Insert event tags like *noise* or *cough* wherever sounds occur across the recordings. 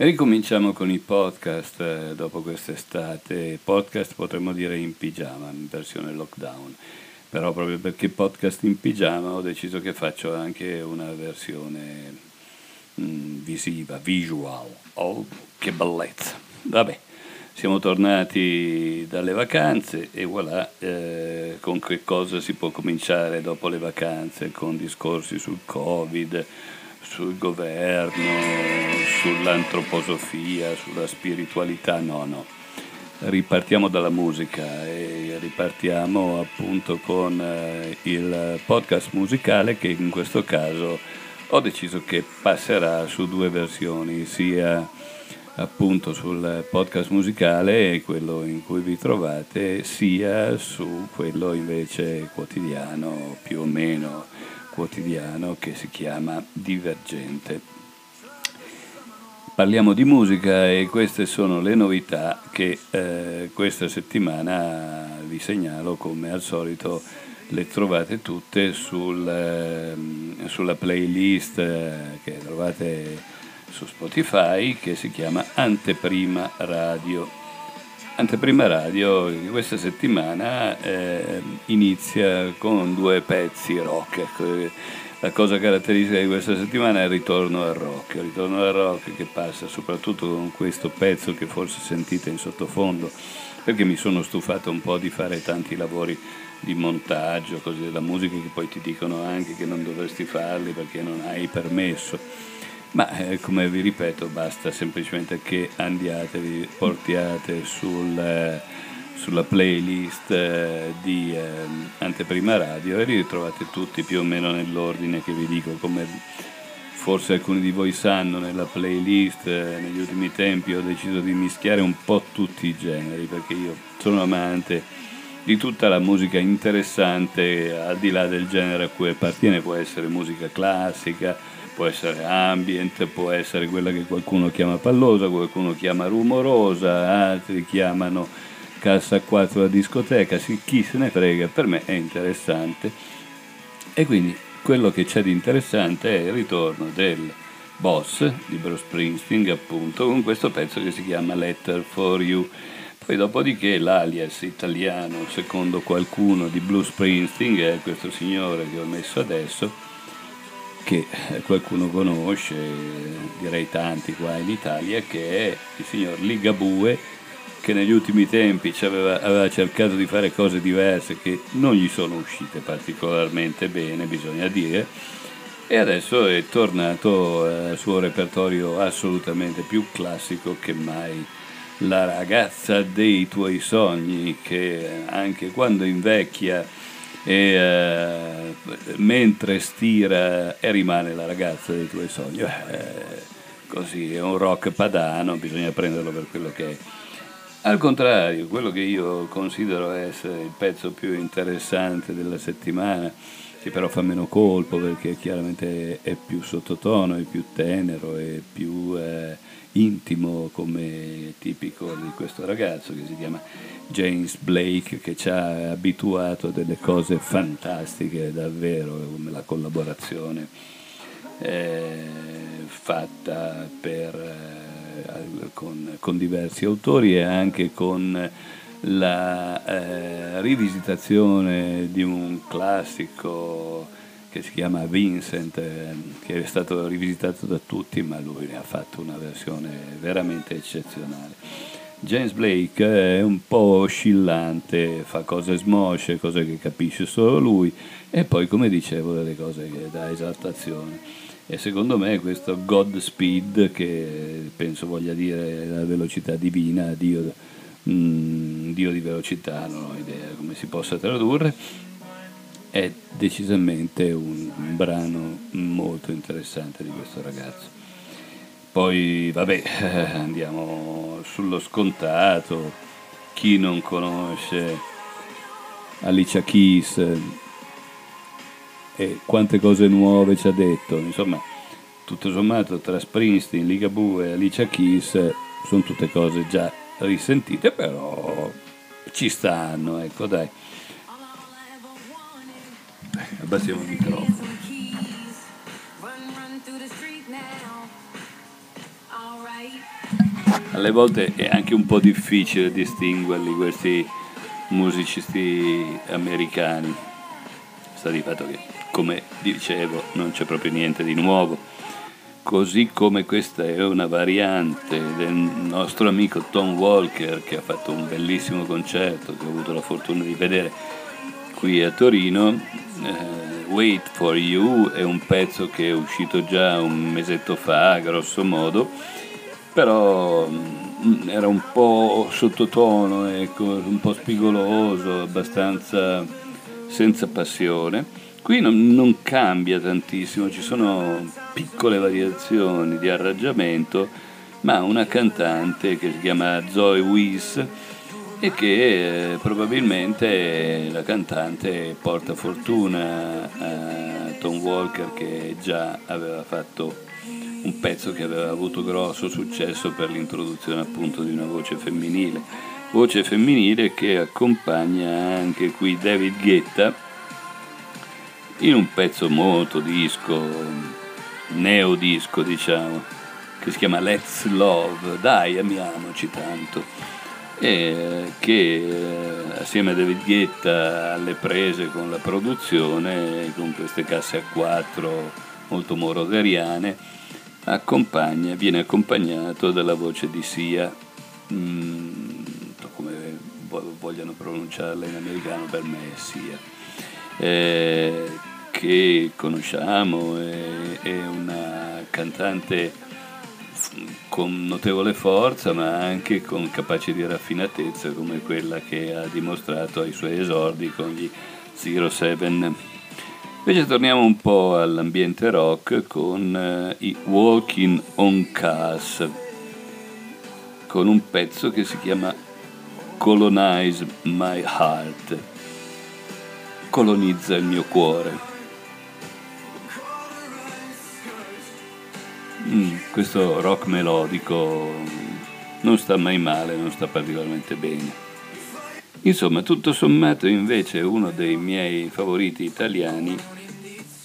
Ricominciamo con i podcast eh, dopo quest'estate, podcast potremmo dire in pigiama, in versione lockdown, però proprio perché podcast in pigiama ho deciso che faccio anche una versione mm, visiva, visual, oh che bellezza, vabbè. Siamo tornati dalle vacanze e voilà, eh, con che cosa si può cominciare dopo le vacanze? Con discorsi sul Covid, sul governo, sull'antroposofia, sulla spiritualità, no, no. Ripartiamo dalla musica e ripartiamo appunto con eh, il podcast musicale che in questo caso ho deciso che passerà su due versioni, sia appunto sul podcast musicale, quello in cui vi trovate, sia su quello invece quotidiano, più o meno quotidiano, che si chiama Divergente. Parliamo di musica e queste sono le novità che eh, questa settimana vi segnalo come al solito le trovate tutte sul, eh, sulla playlist eh, che trovate su Spotify che si chiama Anteprima Radio. Anteprima Radio questa settimana eh, inizia con due pezzi rock. La cosa caratteristica di questa settimana è il ritorno al rock, il ritorno al rock che passa soprattutto con questo pezzo che forse sentite in sottofondo, perché mi sono stufato un po' di fare tanti lavori di montaggio, così della musica che poi ti dicono anche che non dovresti farli perché non hai permesso. Ma eh, come vi ripeto, basta semplicemente che andiate, vi portiate sul, eh, sulla playlist eh, di ehm, Anteprima Radio e li ritrovate tutti più o meno nell'ordine che vi dico, come forse alcuni di voi sanno, nella playlist eh, negli ultimi tempi ho deciso di mischiare un po' tutti i generi, perché io sono amante di tutta la musica interessante al di là del genere a cui appartiene, può essere musica classica, può essere ambient, può essere quella che qualcuno chiama pallosa, qualcuno chiama rumorosa, altri chiamano cassa 4 a discoteca, chi se ne frega, per me è interessante. E quindi quello che c'è di interessante è il ritorno del boss di Bruce Springsteen, appunto, con questo pezzo che si chiama Letter for You. Poi dopodiché l'alias italiano, secondo qualcuno, di Bruce Springsteen, è questo signore che ho messo adesso, che qualcuno conosce, direi tanti qua in Italia, che è il signor Ligabue, che negli ultimi tempi aveva, aveva, cercato di fare cose diverse che non gli sono uscite particolarmente bene, bisogna dire, e adesso è tornato al suo repertorio assolutamente più classico che mai. La ragazza dei tuoi sogni, che anche quando invecchia e eh, mentre stira e rimane la ragazza dei tuoi sogni. Eh, così è un rock padano, bisogna prenderlo per quello che è. Al contrario, quello che io considero essere il pezzo più interessante della settimana, che però fa meno colpo perché chiaramente è più sottotono, è più tenero, è più eh, intimo come tipico di questo ragazzo che si chiama James Blake che ci ha abituato a delle cose fantastiche davvero come la collaborazione eh, fatta per, eh, con, con, diversi autori e anche con la eh, rivisitazione di un classico che si chiama Vincent, eh, che è stato rivisitato da tutti, ma lui ne ha fatto una versione veramente eccezionale. James Blake è un po' oscillante, fa cose smosce, cose che capisce solo lui e poi come dicevo delle cose che dà esaltazione. E secondo me questo Godspeed, che penso voglia dire la velocità divina, Dio, mm, Dio di velocità, non ho idea come si possa tradurre, è decisamente un, un brano molto interessante di questo ragazzo. Poi, vabbè, *laughs* andiamo sullo scontato. Chi non conosce Alicia Keys e quante cose nuove ci ha detto. Insomma, tutto sommato tra Springsteen, Ligabue e Alicia Keys sono tutte cose già risentite, però ci stanno, ecco dai. Abbassiamo il microfono. alle volte è anche un po' difficile distinguerli questi musicisti americani. Sta di fatto che, come dicevo, non c'è proprio niente di nuovo. Così come questa è una variante del nostro amico Tom Walker che ha fatto un bellissimo concerto che ho avuto la fortuna di vedere qui a Torino. Eh, Wait for You è un pezzo che è uscito già un mesetto fa, grosso modo, però mm, era un po' sottotono, ecco, un po' spigoloso, abbastanza senza passione. Qui non, non, cambia tantissimo, ci sono piccole variazioni di arrangiamento, ma una cantante che si chiama Zoe Weiss e che eh, probabilmente la cantante porta fortuna a Tom Walker che già aveva fatto un pezzo che aveva avuto grosso successo per l'introduzione appunto di una voce femminile, voce femminile che accompagna anche qui David Guetta in un pezzo molto disco, neodisco diciamo, che si chiama Let's Love, dai amiamoci tanto. E che eh, assieme a David Guetta alle prese con la produzione, con queste casse a quattro molto moroderiane, accompagna, viene accompagnato dalla voce di Sia, mm, come vogliono pronunciarla in americano, per me è Sia, eh, che conosciamo, è, è una cantante con notevole forza ma anche con capaci di raffinatezza come quella che ha dimostrato ai suoi esordi con gli Zero Seven. Invece torniamo un po' all'ambiente rock con eh, i Walking on Cars, con un pezzo che si chiama Colonize My Heart, colonizza il mio cuore. Questo rock melodico non sta mai male, non sta particolarmente bene. Insomma, tutto sommato invece uno dei miei favoriti italiani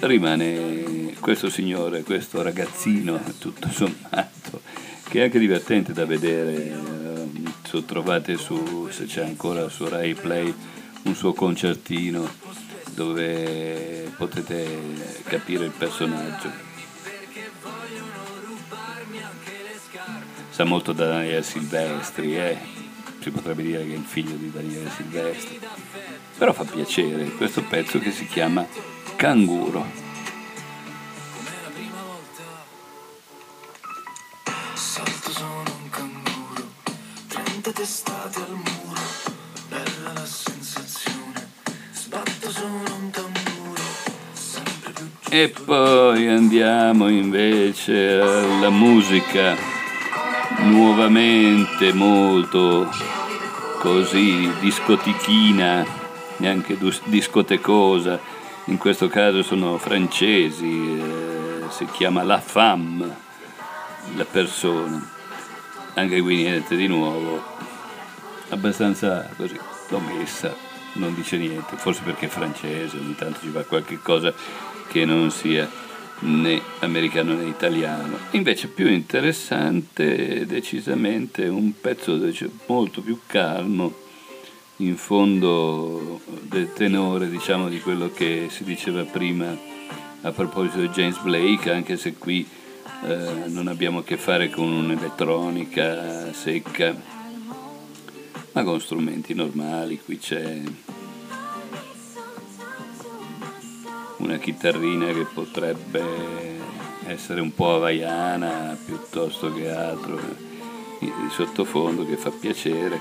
rimane questo signore, questo ragazzino, *laughs* tutto sommato, che è anche divertente da vedere. Se trovate su, se c'è ancora su Rai Play, un suo concertino dove potete capire il personaggio. Sa molto da Daniele Silvestri, eh? si potrebbe dire che è il figlio di Daniele Silvestri, però fa piacere questo pezzo che si chiama Canguro. Salto sono un canguro, 30 testate al muro, bella la sensazione, sbatto sono un tamburo, sempre più... E poi andiamo invece alla musica nuovamente molto così discotichina, neanche discotecosa, in questo caso sono francesi, eh, si chiama La Femme, la persona, anche qui niente di nuovo, abbastanza così, l'ho messa, non dice niente, forse perché è francese, ogni tanto ci va qualche cosa che non sia né americano né italiano. Invece più interessante decisamente un pezzo molto più calmo, in fondo del tenore diciamo di quello che si diceva prima a proposito di James Blake, anche se qui eh, non abbiamo a che fare con un'elettronica secca, ma con strumenti normali, qui c'è una chitarrina che potrebbe essere un po' havaiana piuttosto che altro di sottofondo che fa piacere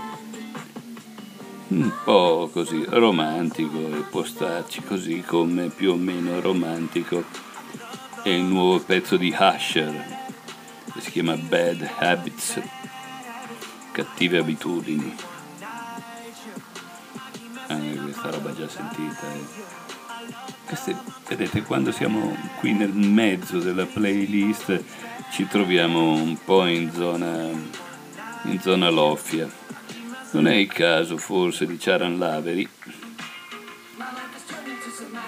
un po' così romantico e può starci così come più o meno romantico è il nuovo pezzo di Husher che si chiama Bad Habits cattive abitudini anche questa roba già sentita eh. Queste, vedete, quando siamo qui nel mezzo della playlist ci troviamo un po' in zona, in zona loffia. Non è il caso forse di Charan Laveri,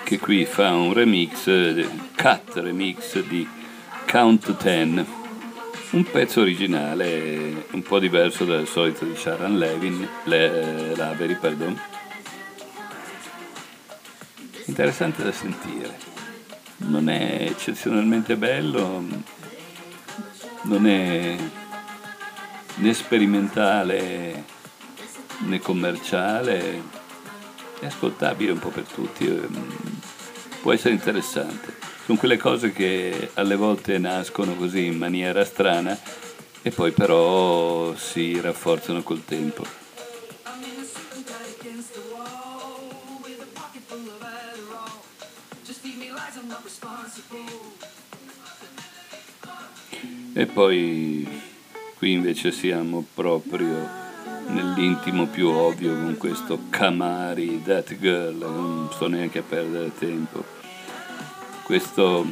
che qui fa un remix, cut remix di Count 10, un pezzo originale un po' diverso dal solito di Sharon Levin, le, Lavery, pardon. Interessante da sentire. Non è eccezionalmente bello, non è né sperimentale né commerciale, è ascoltabile un po' per tutti, ehm, può essere interessante. Sono quelle cose che alle volte nascono così in maniera strana e poi però si rafforzano col tempo. E poi qui invece siamo proprio nell'intimo più ovvio con questo Kamari, That Girl, non sto neanche a perdere tempo. Questo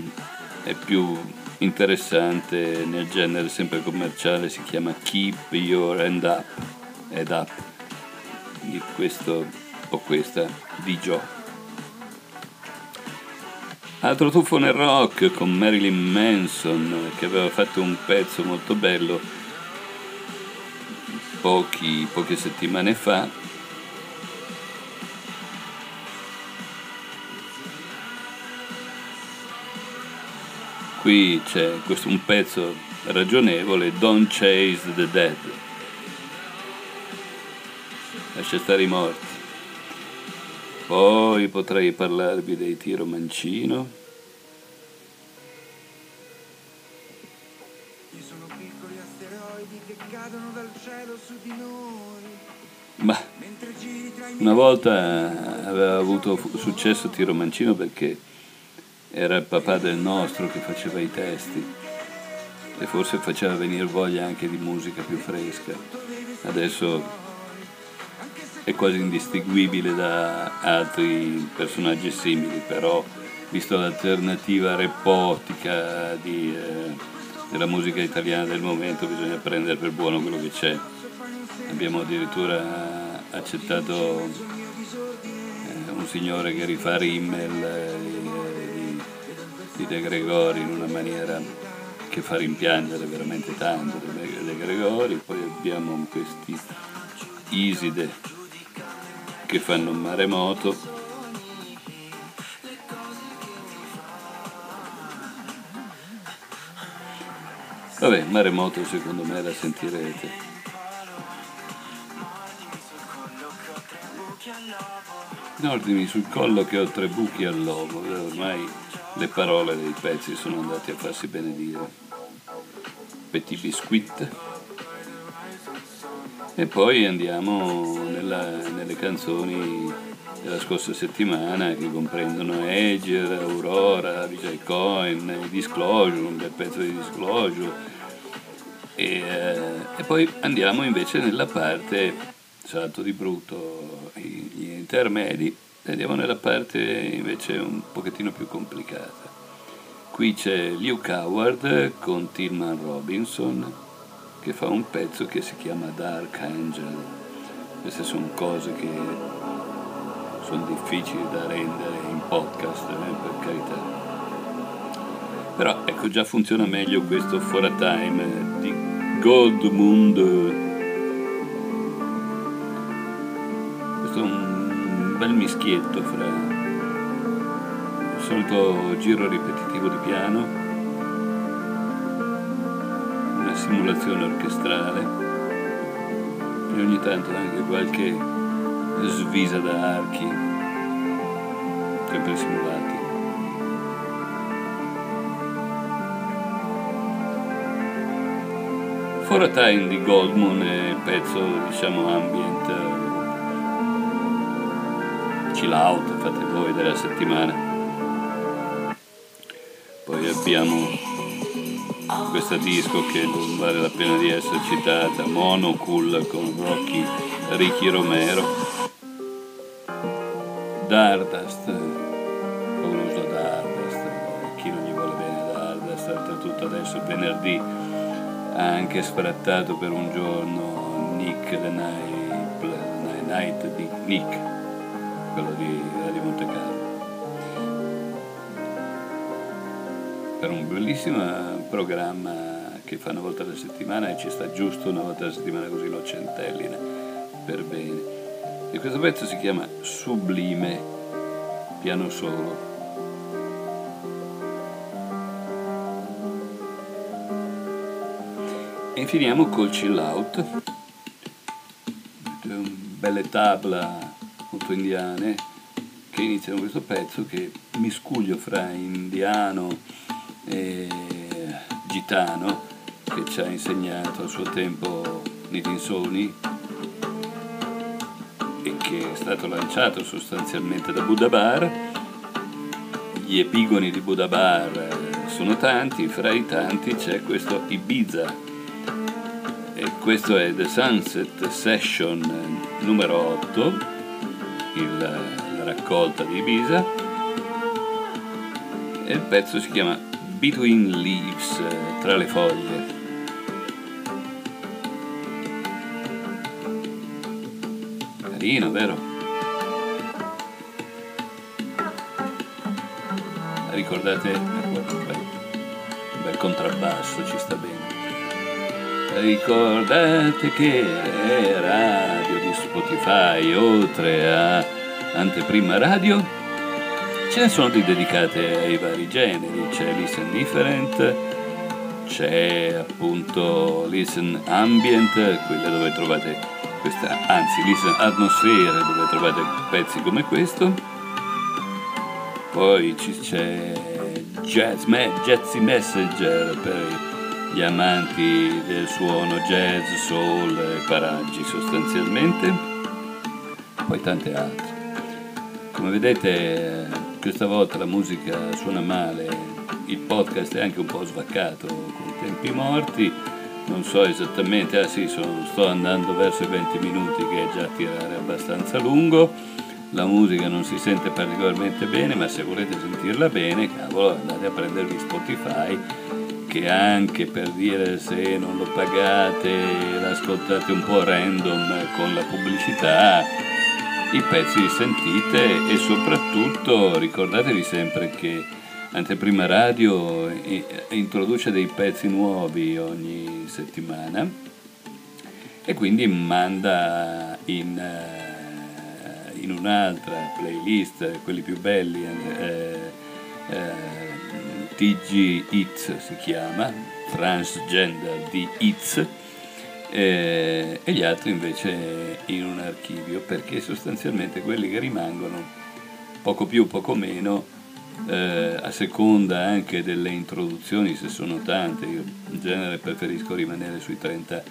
è più interessante nel genere sempre commerciale, si chiama Keep Your Hand Up, Head Up, di questo o questa di Joe. Altro tuffo nel rock con Marilyn Manson che aveva fatto un pezzo molto bello pochi, poche settimane fa. Qui c'è questo, un pezzo ragionevole, Don't Chase the Dead. Lascia stare i morti. Poi potrei parlarvi dei tiro mancino. sono piccoli asteroidi che cadono dal cielo su di noi. Ma una volta aveva avuto successo Tiro Mancino perché era il papà del nostro che faceva i testi e forse faceva venire voglia anche di musica più fresca. Adesso è quasi indistinguibile da altri personaggi simili, però visto l'alternativa repotica di, eh, della musica italiana del momento bisogna prendere per buono quello che c'è. Abbiamo addirittura accettato eh, un signore che rifà Rimmel eh, di, di De Gregori in una maniera che fa rimpiangere veramente tanto De Gregori, poi abbiamo questi Iside che fanno un maremoto. Vabbè, maremoto secondo me la sentirete. In ordini sul collo che ho tre buchi all'uovo, ormai le parole dei pezzi sono andate a farsi benedire. Petit biscuit. E poi andiamo nella, nelle canzoni della scorsa settimana che comprendono Edger, Aurora, Vijay Coin, Disclosure, un bel pezzo di Disclosure. E, eh, e poi andiamo invece nella parte, salto di brutto, gli intermedi, andiamo nella parte invece un pochettino più complicata. Qui c'è Luke Howard con Tillman Robinson che fa un pezzo che si chiama Dark Angel. Queste sono cose che sono difficili da rendere in podcast, eh, per carità. Però ecco, già funziona meglio questo For a Time di Goldmund. Questo è un bel mischietto fra il solito giro ripetitivo di piano simulazione orchestrale e ogni tanto anche qualche svisa da archi, sempre simulati. For a Time di Goldmoon è il pezzo, diciamo, ambient chill out, fate voi della settimana. Poi abbiamo questa disco che non vale la pena di essere citata, Monocool con Rocky Ricky Romero, Dardust, fabuloso Dardust, chi non gli vuole bene Dardust, oltretutto adesso venerdì ha anche sfrattato per un giorno Nick the Night, the Night di Nick, quello di Radio Monte Carlo. per un programma che fa una volta alla settimana e ci sta giusto una volta alla settimana così lo centellina per bene. E questo pezzo si chiama Sublime, piano solo. E infiniamo col chill out, belle tabla molto indiane che iniziano questo pezzo che miscuglio fra indiano e gitano che ci ha insegnato a suo tempo Nitin Sony e che è stato lanciato sostanzialmente da Buddha Bar. Gli epigoni di Buddha Bar sono tanti, fra i tanti c'è questo Ibiza e questo è The Sunset Session numero 8, il, la raccolta di Ibiza e il pezzo si chiama Between Leaves, tra le foglie. Carino, vero? Ricordate, un bel contrabbasso, ci sta bene. Ricordate che è radio di Spotify, oltre a Anteprima Radio, ce ne sono di dedicate ai vari generi, c'è Listen Different, c'è appunto Listen Ambient, quelle dove trovate questa, anzi Listen Atmosphere, dove trovate pezzi come questo, poi c'è Jazz, Jazzy Messenger per gli amanti del suono jazz, soul e paraggi sostanzialmente, poi tante altre. Come vedete questa volta la musica suona male, il podcast è anche un po' svaccato con tempi morti, non so esattamente, ah sì, sono, sto andando verso i 20 minuti che è già tirare abbastanza lungo, la musica non si sente particolarmente bene, ma se volete sentirla bene, cavolo, andate a prendervi Spotify che anche per dire se non lo pagate, l'ascoltate un po' random con la pubblicità, i pezzi li sentite e soprattutto ricordatevi sempre che Anteprima Radio introduce dei pezzi nuovi ogni settimana e quindi manda in, eh, in un'altra playlist quelli più belli. Eh, eh, TG Hits si chiama, Transgender di Hits, eh, e gli altri invece in un archivio, perché sostanzialmente quelli che rimangono, poco più, poco meno, eh, a seconda anche delle introduzioni, se sono tante, io in genere preferisco rimanere sui 30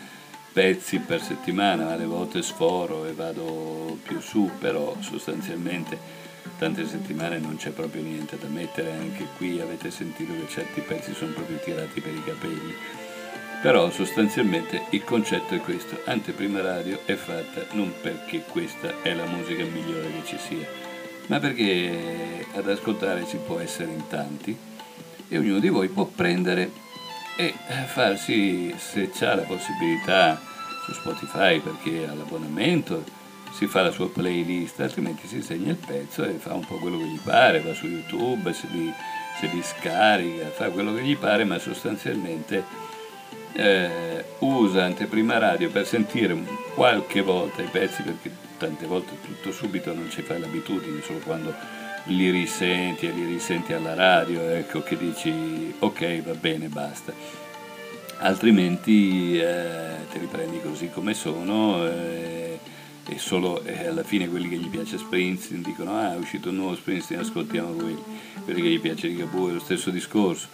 pezzi per settimana, alle volte sforo e vado più su, però sostanzialmente tante settimane non c'è proprio niente da mettere, anche qui avete sentito che certi pezzi sono proprio tirati per i capelli. Però sostanzialmente il concetto è questo, Anteprima Radio è fatta non perché questa è la musica migliore che ci sia, ma perché ad ascoltare si può essere in tanti e ognuno di voi può prendere e farsi, se ha la possibilità, su Spotify perché ha l'abbonamento, si fa la sua playlist, altrimenti si segna il pezzo e fa un po' quello che gli pare, va su YouTube, se li, se li scarica, fa quello che gli pare, ma sostanzialmente eh, usa anteprima radio per sentire qualche volta i pezzi, perché tante volte tutto subito non ci fai l'abitudine, solo quando li risenti e li risenti alla radio, ecco che dici ok va bene, basta. Altrimenti eh, te li prendi così come sono. Eh, e solo eh, alla fine quelli che gli piace Springsteen dicono ah è uscito un nuovo Springsteen ascoltiamo quelli quelli che gli piace Ligabue è lo stesso discorso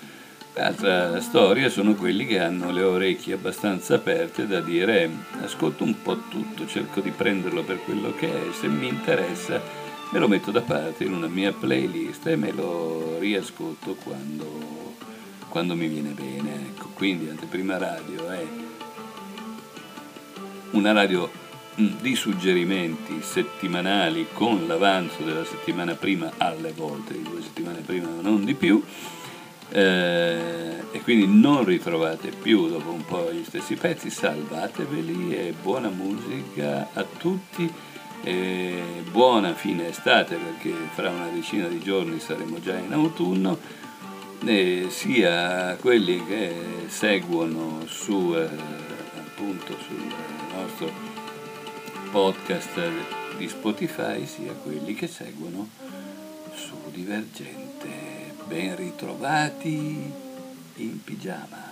l'altra storia sono quelli che hanno le orecchie abbastanza aperte da dire ascolto un po' tutto cerco di prenderlo per quello che è se mi interessa me lo metto da parte in una mia playlist e me lo riascolto quando, quando mi viene bene ecco. Quindi anteprima radio è una radio di suggerimenti settimanali con l'avanzo della settimana prima alle volte, di due settimane prima non di più, eh, e quindi non ritrovate più dopo un po' gli stessi pezzi, salvateveli e buona musica a tutti e buona fine estate perché fra una decina di giorni saremo già in autunno eh, sia quelli che seguono su, eh, appunto sul nostro podcast di Spotify, sia quelli che seguono su Divergente. Ben ritrovati in pigiama.